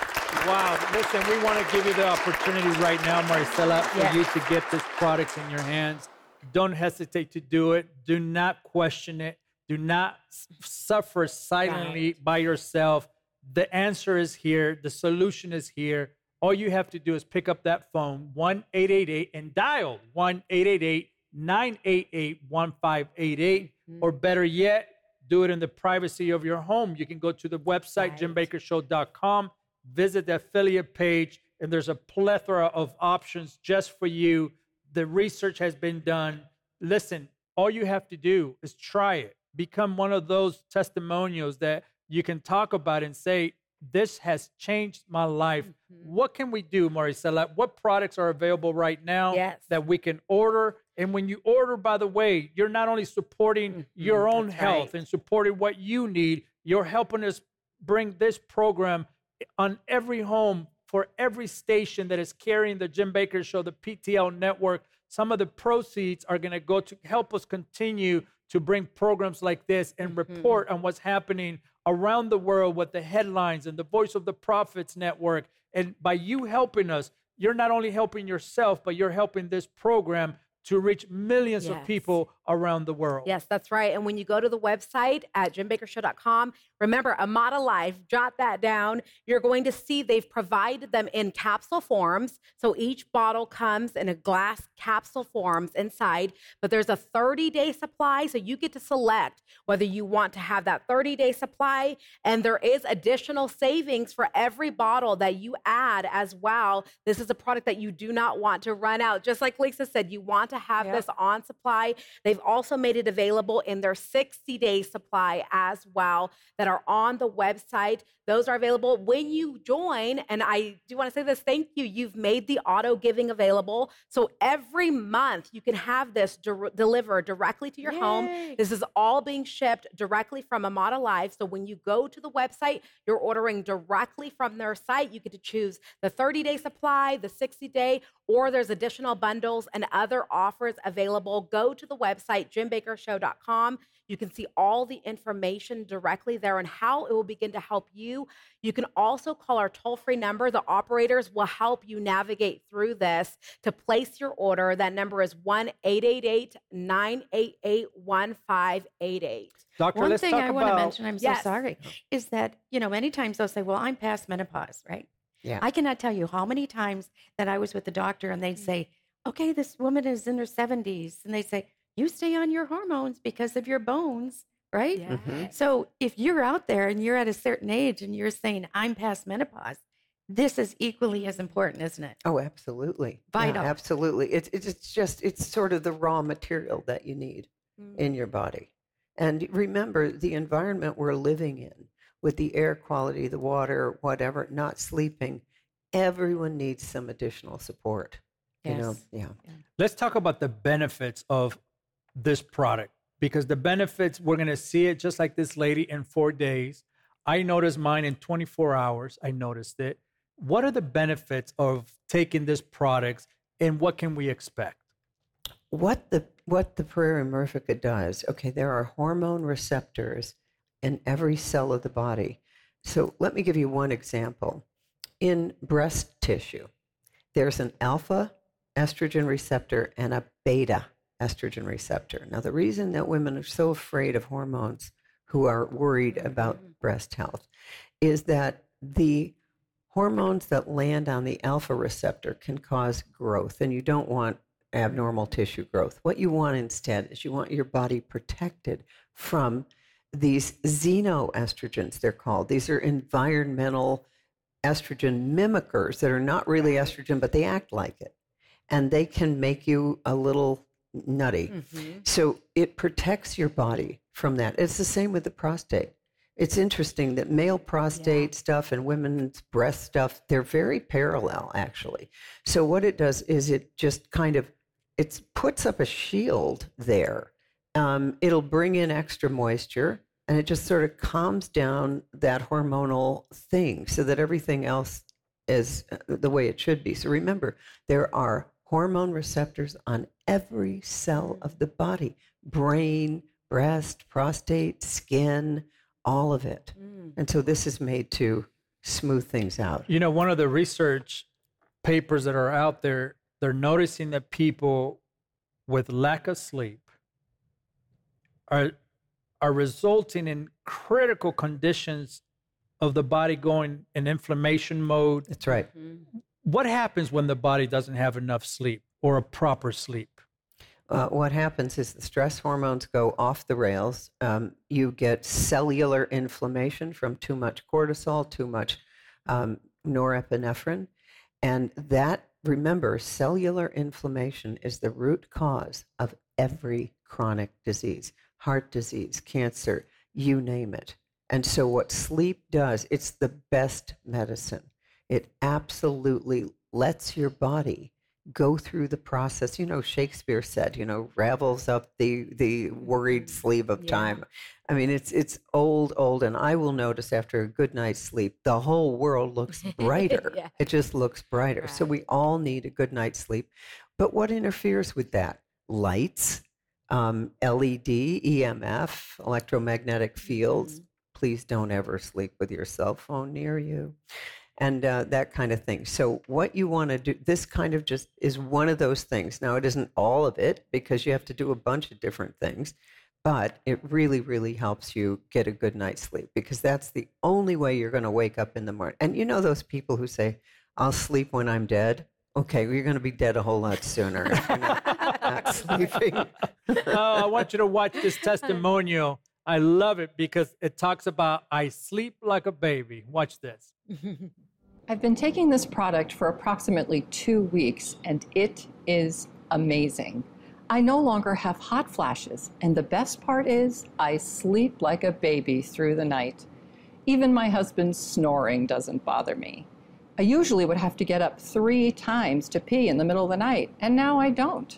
Wow. Listen, we want to give you the opportunity right now, Maricela, for Yeah. you to get this product in your hands. Don't hesitate to do it. Do not question it. Do not suffer silently by yourself. The answer is here. The solution is here. All you have to do is pick up that phone, 1 888, and dial 1 888 988 1588. Mm-hmm. Or better yet, do it in the privacy of your home. You can go to the website, jimbakkershow.com, visit the affiliate page, and there's a plethora of options just for you. The research has been done. Listen, all you have to do is try it. Become one of those testimonials that you can talk about and say, This has changed my life. Mm-hmm. What can we do, Maricela? What products are available right now Yes. that we can order? And when you order, by the way, you're not only supporting mm-hmm. your own that's health right. and supporting what you need, you're helping us bring this program on every home for every station that is carrying the Jim Bakker Show, the PTL network. Some of the proceeds are going to go to help us continue to bring programs like this and mm-hmm. report on what's happening around the world with the headlines and the Voice of the Prophets network. And by you helping us, you're not only helping yourself, but you're helping this program to reach millions of people around the world. Yes, that's right. And when you go to the website at jimbakkershow.com, remember Amata Life, jot that down. You're going to see they've provided them in capsule forms. So each bottle comes in a glass capsule forms inside, but there's a 30 day supply. So you get to select whether you want to have that 30 day supply. And there is additional savings for every bottle that you add as well. This is a product that you do not want to run out. Just like Lisa said, you want to have Yep. this on supply. They've also made it available in their 60 day supply as well that are on the website. Those are available when you join. And I do want to say this thank you. You've made the auto giving available. So every month you can have this dir- delivered directly to your home. This is all being shipped directly from Amata Life. So when you go to the website, you're ordering directly from their site. You get to choose the 30 day supply, the 60 day, or there's additional bundles and other offers available. Go to the website, jimbakkershow.com. You can see all the information directly there and how it will begin to help you. You can also call our toll free number. The operators will help you navigate through this to place your order. That number is 1 888 988 1588. Doctor, One let's thing talk I want to mention, I'm Yes. so sorry, is that, you know, many times they'll say, well, I'm past menopause, right? Yeah. I cannot tell you how many times that I was with the doctor and they'd mm. say, okay, this woman is in her 70s. And they'd say, you stay on your hormones because of your bones, right? Yeah. Mhm. So if you're out there and you're at a certain age and you're saying, I'm past menopause, this is equally as important, isn't it? Oh, absolutely. Yeah, Vital. absolutely. It's, it's it's just it's sort of the raw material that you need in your body. And remember the environment we're living in with the air quality, the water, whatever, not sleeping, everyone needs some additional support. You know, Yes. yeah. Let's talk about the benefits of this product because the benefits, we're going to see it just like this lady in four days. I noticed mine in 24 hours. I noticed it. What are the benefits of taking this product and what can we expect? what the what the Pueraria Mirifica does, okay, there are hormone receptors in every cell of the body. So let me give you one example. In breast tissue, there's an alpha estrogen receptor and a beta estrogen receptor. Now, the reason that women are so afraid of hormones who are worried about mm-hmm. breast health is that the hormones that land on the alpha receptor can cause growth, and you don't want abnormal tissue growth. What you want instead is you want your body protected from these xenoestrogens, they're called. These are environmental estrogen mimickers that are not really estrogen, but they act like it. And they can make you a little nutty. Mm-hmm. So it protects your body from that. It's the same with the prostate. It's interesting that male prostate stuff and women's breast stuff, they're very parallel actually. So what it does is it just kind of it puts up a shield there. Um, it'll bring in extra moisture and it just sort of calms down that hormonal thing so that everything else is uh, the way it should be. So remember, there are hormone receptors on every cell of the body brain, breast, prostate, skin, all of it. Mm. And so this is made to smooth things out. You know, one of the research papers that are out there, they're noticing that people with lack of sleep are are resulting in critical conditions of the body going in inflammation mode. That's right. Mm-hmm. What happens when the body doesn't have enough sleep or a proper sleep? Uh, what happens is the stress hormones go off the rails. Um, you get cellular inflammation from too much cortisol, too much um, norepinephrine. And that, remember, cellular inflammation is the root cause of every chronic disease heart disease, cancer, you name it. And so, what sleep does, it's the best medicine. It absolutely lets your body go through the process. You know, Shakespeare said, you know, ravels up the the worried sleeve of yeah. time. I mean, it's it's old, old, and I will notice after a good night's sleep, the whole world looks brighter. (laughs) yeah. It just looks brighter. Right. So we all need a good night's sleep. But what interferes with that? Lights, um, LED, EMF, electromagnetic fields. Mm-hmm. Please don't ever sleep with your cell phone near you and uh, that kind of thing. So, what you want to do, this kind of just is one of those things. Now, it isn't all of it because you have to do a bunch of different things, but it really, really helps you get a good night's sleep because that's the only way you're going to wake up in the morning. And you know those people who say, I'll sleep when I'm dead? Okay, well, you're going to be dead a whole lot sooner if you're not, not (laughs) sleeping. oh, I want you to watch this (laughs) testimonial. I love it because it talks about I sleep like a baby. Watch this. (laughs) I've been taking this product for approximately two weeks and it is amazing. I no longer have hot flashes, and the best part is I sleep like a baby through the night. Even my husband's snoring doesn't bother me. I usually would have to get up three times to pee in the middle of the night, and now I don't.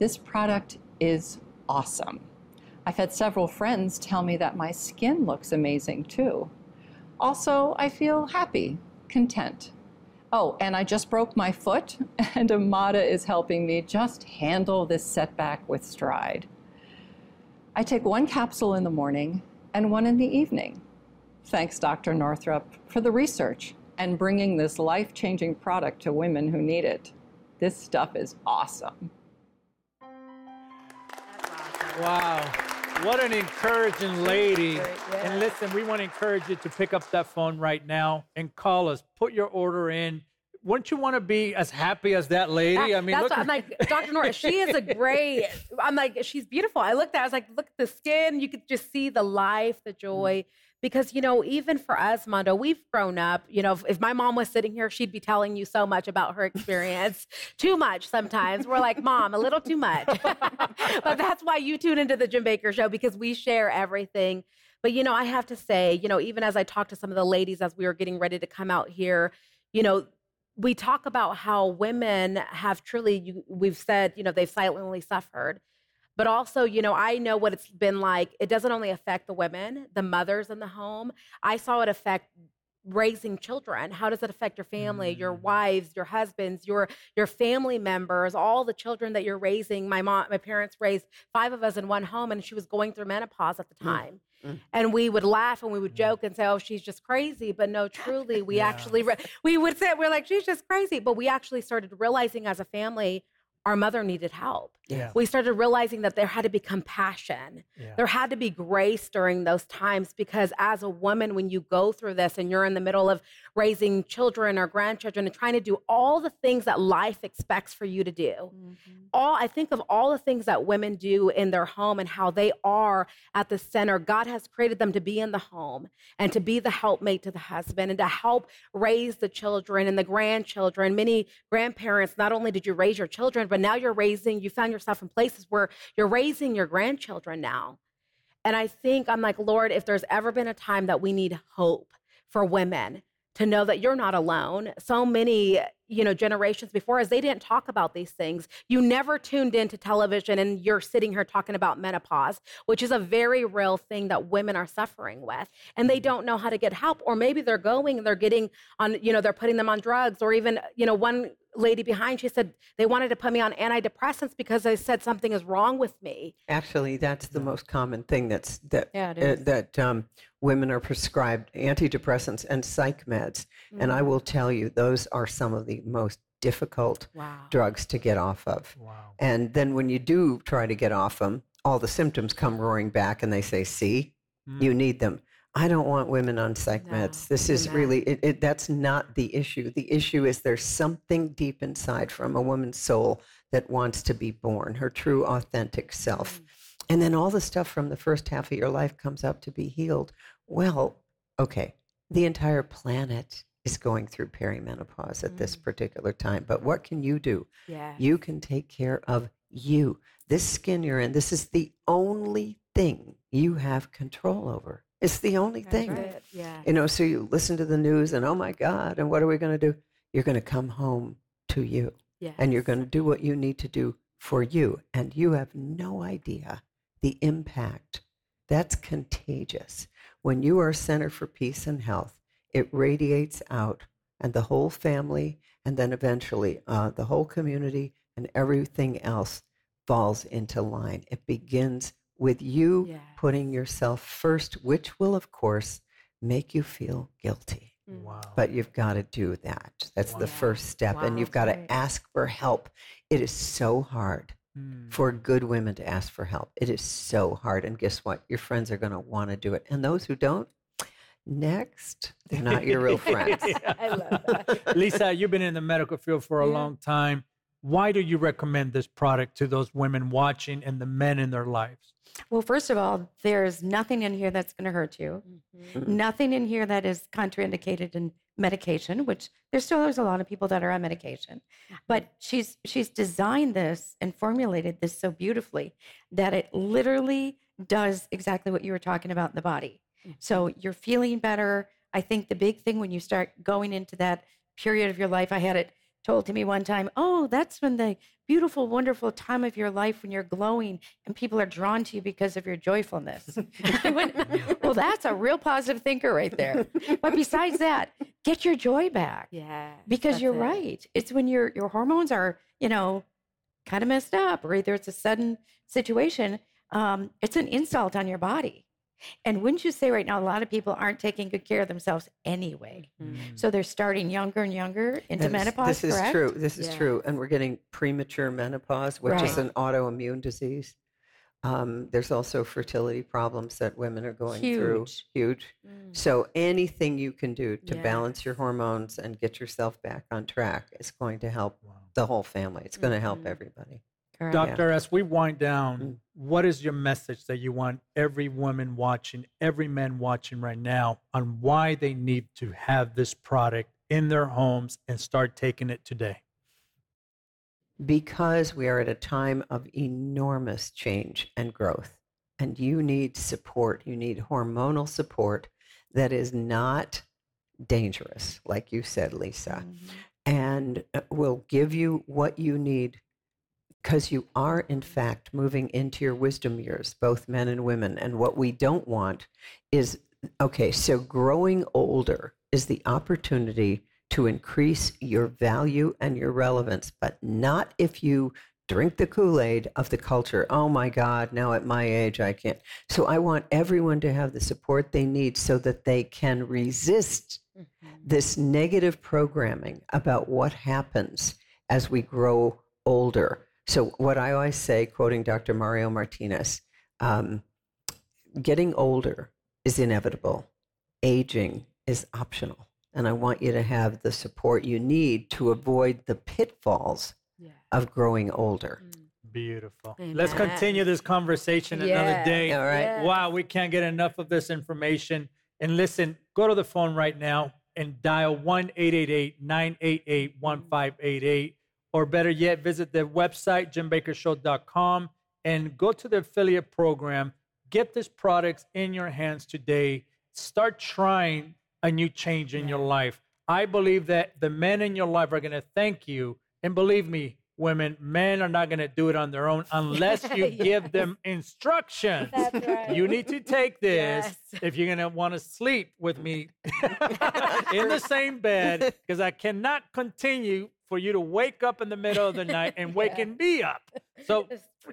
This product is awesome. I've had several friends tell me that my skin looks amazing too. Also, I feel happy, content. Oh, and I just broke my foot, (laughs) and Amata is helping me just handle this setback with stride. I take one capsule in the morning and one in the evening. Thanks, Dr. Northrup, for the research and bringing this life changing product to women who need it. This stuff is awesome. Wow. What an encouraging lady. And listen, we want to encourage you to pick up that phone right now and call us. Put your order in. Wouldn't you want to be as happy as that lady? I mean, that's look what, I'm like, Dr. Nora, she is a great, I'm like, she's beautiful. I looked at I was like, look at the skin. You could just see the life, the joy. Mm because you know even for us mondo we've grown up you know if, if, my mom was sitting here she'd be telling you so much about her experience. (laughs) Too much sometimes. We're like mom a little too much. (laughs) But that's why you tune into the jim bakker show because we share everything. But you know i have to say you know even as i talked to some of the ladies as we were getting ready to come out here you know we talk about how women have truly we've said you know they've silently suffered but also, you know, I know what it's been like. It doesn't only affect the women, the mothers in the home. I saw it affect raising children how does it affect your family your mm. wives your husbands your your family members all the children that you're raising my mom my parents raised five of us in one home and she was going through menopause at the mm, time mm. and we would laugh and we would mm. joke and say oh she's just crazy but no truly we yeah. actually re- we would say we're like she's just crazy but we actually started realizing as a family our mother needed help. Yeah. We started realizing that there had to be compassion. Yeah. There had to be grace during those times because as a woman, when you go through this and you're in the middle of raising children or grandchildren and trying to do all the things that life expects for you to do, mm-hmm. all I think of all the things that women do in their home and how they are at the center. God has created them to be in the home and to be the helpmate to the husband and to help raise the children and the grandchildren. Many grandparents, not only did you raise your children, but now you're raising, you found yourself in places where you're raising your grandchildren now. And I think I'm like, Lord, if there's ever been a time that we need hope for women to know that you're not alone. So many, you know, generations before us, they didn't talk about these things. You never tuned into television and you're sitting here talking about menopause, which is a very real thing that women are suffering with. And they don't know how to get help. Or maybe they're going and they're getting on, you know, they're putting them on drugs or even, you know, one lady behind, she said they wanted to put me on antidepressants because I said something is wrong with me. Actually, that's the most common thing that's that Yeah, it uh, that um, women are prescribed antidepressants and psych meds, and I Mm. will tell you those are some of the most difficult Wow. drugs to get off of. Wow. And then when you do try to get off them, all the symptoms come roaring back, and they say, "See, you need them." I don't want women on psych meds. This is really it, it, that's not the issue. The issue is there's something deep inside from a woman's soul that wants to be born, her true authentic self. And then all the stuff from the first half of your life comes up to be healed. Well, okay, the entire planet is going through perimenopause at this mm. particular time. But what can you do? Yes. You can take care of you. This skin you're in, this is the only thing you have control over. It's the only thing. right. Yeah. You know, so you listen to the news and oh my God, and what are we going to do? You're going to come home to you. And you're going to do what you need to do for you. And you have no idea the impact. That's contagious. When you are a Center for Peace and Health, it radiates out, and the whole family, and then eventually uh, the whole community and everything else falls into line. It begins with you putting yourself first, which will, of course, make you feel guilty. Wow. But you've got to do that. That's the first step. and you've got Right. to ask for help. It is so hard for good women to ask for help. It is so hard. And guess what? Your friends are going to want to do it. And those who don't, next, they're not your real friends. (laughs) (laughs) I love that. Lisa, you've been in the medical field for a Yeah. long time. Why do you recommend this product to those women watching and the men in their lives? Well, first of all, there's nothing in here that's going to hurt you. Mm-hmm. Nothing in here that is contraindicated in medication, which there's still there's a lot of people that are on medication. Mm-hmm. But she's she's designed this and formulated this so beautifully that it literally does exactly what you were talking about in the body. So mm-hmm. you're feeling better. I think the big thing when you start going into that period of your life, I had it told to me one time, oh, that's when the beautiful, wonderful time of your life when you're glowing and people are drawn to you because of your joyfulness. (laughs) Went, (laughs) well, that's a real positive thinker right there. But besides that, get your joy back. Yeah. Because you're it. right. It's when your your hormones are, you know, kind of messed up, or either it's a sudden situation. Um, it's an insult on your body. And wouldn't you say right now a lot of people aren't taking good care of themselves anyway? So they're starting younger and younger into That is- menopause. This is correct? true. This is Yeah. true. And we're getting premature menopause, which is an autoimmune disease. Um, there's also fertility problems that women are going through. Huge. Huge. So anything you can do to Yeah. balance your hormones and get yourself back on track is going to help the whole family. It's going to help everybody. Correct. Doctor, as we wind down, Mm. what is your message that you want every woman watching, every man watching right now on why they need to have this product in their homes and start taking it today? Because we are at a time of enormous change and growth and you need support you need hormonal support that is not dangerous like you said lisa and uh, will give you what you need because you are in fact moving into your wisdom years both men and women and what we don't want is okay so growing older is the opportunity to increase your value and your relevance but not if you drink the kool-aid of the culture oh my god now at my age i can't so i want everyone to have the support they need so that they can resist this negative programming about what happens as we grow older. So, what I always say, quoting Dr. Mario Martinez, um, getting older is inevitable, aging is optional. And I want you to have the support you need to avoid the pitfalls of growing older. Mm. Beautiful. Let's continue this conversation another day. All right. Yes. Wow, we can't get enough of this information. And listen, go to the phone right now and dial 1 888 988 1588. Or better yet, visit the website, jimbakkershow.com, and go to the affiliate program. Get these products in your hands today. Start trying a new change in your life. I believe that the men in your life are going to thank you. And believe me, women, men are not going to do it on their own unless you (laughs) give them instructions. That's right. You need to take (laughs) this Yes. if you're going to want to sleep with me (laughs) in the same bed because I cannot continue for you to wake up in the middle of the night and waking me up. So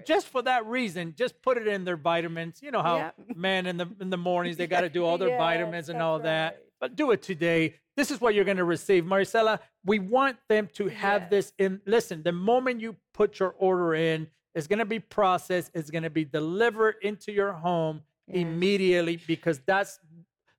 just for that reason, just put it in their vitamins. You know how men in the in the mornings they got to do all their Yes, vitamins and all that. But do it today. This is what you're going to receive, Maricela. We want them to have this in. Listen, the moment you put your order in, it's going to be processed. It's going to be delivered into your home immediately because that's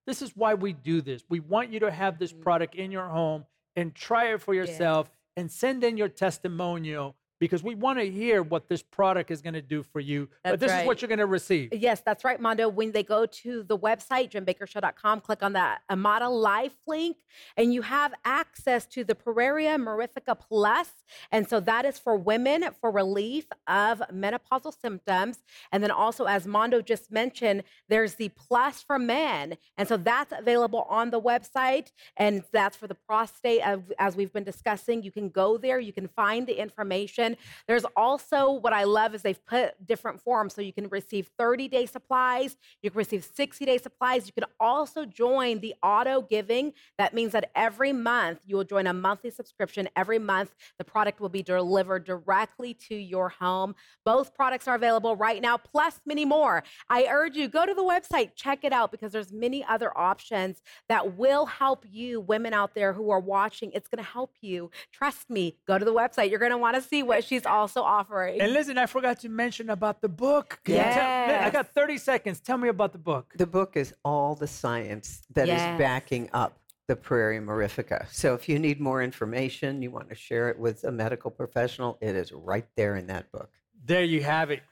this is why we do this. We want you to have this Mm-hmm. product in your home and try it for yourself and send in your testimonial because we want to hear what this product is going to do for you. but That's this is what you're going to receive. Yes, that's right, Mondo. When they go to the website, jimbakkershow.com, click on that Amata Life link, and you have access to the Pueraria Mirifica Plus. And so that is for women for relief of menopausal symptoms. And then also, as Mondo just mentioned, there's the Plus for men. And so that's available on the website. And that's for the prostate, as we've been discussing. You can go there, you can find the information. There's also what I love is they've put different forms. So you can receive 30 day supplies, you can receive 60 day supplies. You can also join the auto giving. That means that every month you will join a monthly subscription. Every month, the product will be delivered directly to your home. Both products are available right now, plus many more. I urge you, go to the website, check it out because there's many other options that will help you, women out there who are watching. It's going to help you. Trust me, go to the website. You're going to want to see what she's also offering. And listen, I forgot to mention about the book. Can you tell- I got 30 seconds. Tell me about the book. The book is all the science that is Yes. backing up the Pueraria Mirifica. So if you need more information, you want to share it with a medical professional, it is right there in that book. There you have it.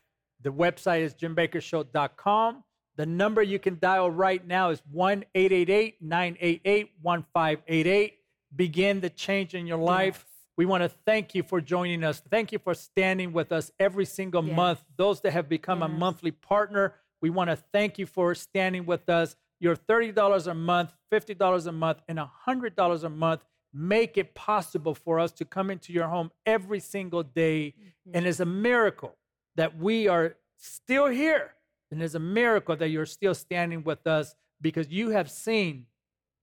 The website is jimbakkershow.com. The number you can dial right now is 1 888 988 1588. Begin the change in your life. We want to thank you for joining us. Thank you for standing with us every single Yes. month. Those that have become a monthly partner, we want to thank you for standing with us. Your $30 a month, $50 a month, and $100 a month make it possible for us to come into your home every single day. Mm-hmm. And it's a miracle that we are still here. And it's a miracle that you're still standing with us because you have seen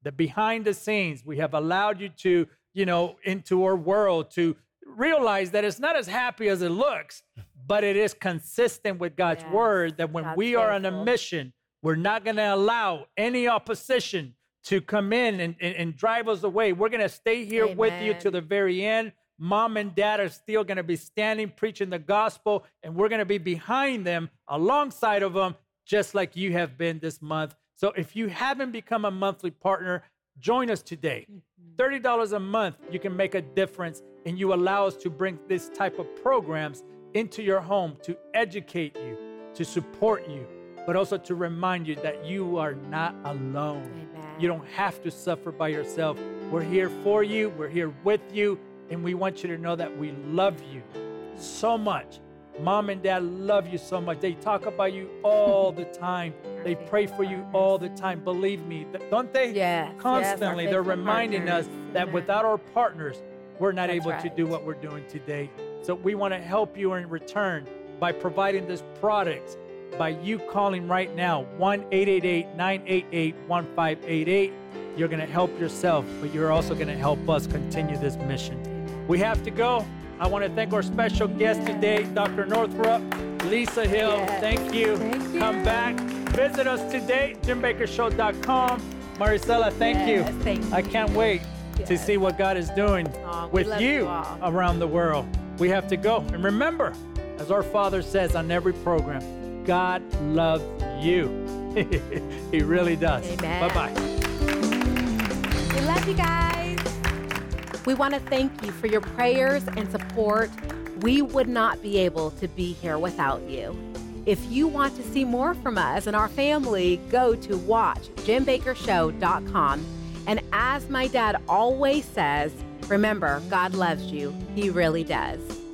the behind the scenes. We have allowed you to, you know, into our world to realize that it's not as happy as it looks, but it is consistent with God's word that when God's we are on a mission, we're not going to allow any opposition to come in and, and, and drive us away. We're going to stay here with you to the very end. Mom and dad are still going to be standing preaching the gospel, and we're going to be behind them, alongside of them, just like you have been this month. So if you haven't become a monthly partner, join us today. Hmm. $30 a month, you can make a difference, and you allow us to bring this type of programs into your home to educate you, to support you, but also to remind you that you are not alone. You don't have to suffer by yourself. We're here for you, we're here with you, and we want you to know that we love you so much. Mom and dad love you so much. They talk about you all the time. They (laughs) pray for you all the time. Believe me, don't they? Yes, yes, Constantly, they're faithful reminding us that without our partners, we're not That's able to do what we're doing today. So we want to help you in return by providing this product by you calling right now 1 888 988 1588. You're going to help yourself, but you're also going to help us continue this mission. We have to go. I want to thank our special guest today, Dr. Northrup, Lisa Hill. Thank, you. thank, you. Come back. Visit us today, jimbakkershow.com. Maricela, thank Yes, you. thank you. I can't wait to see what God is doing we with you you around the world. We have to go. And remember, as our Father says on every program, God loves you. (laughs) he really does. Bye bye. We love you guys. We want to thank you for your prayers and support. We would not be able to be here without you. If you want to see more from us and our family, go to watchjimbakkershow.com. And as my dad always says, remember, God loves you. He really does.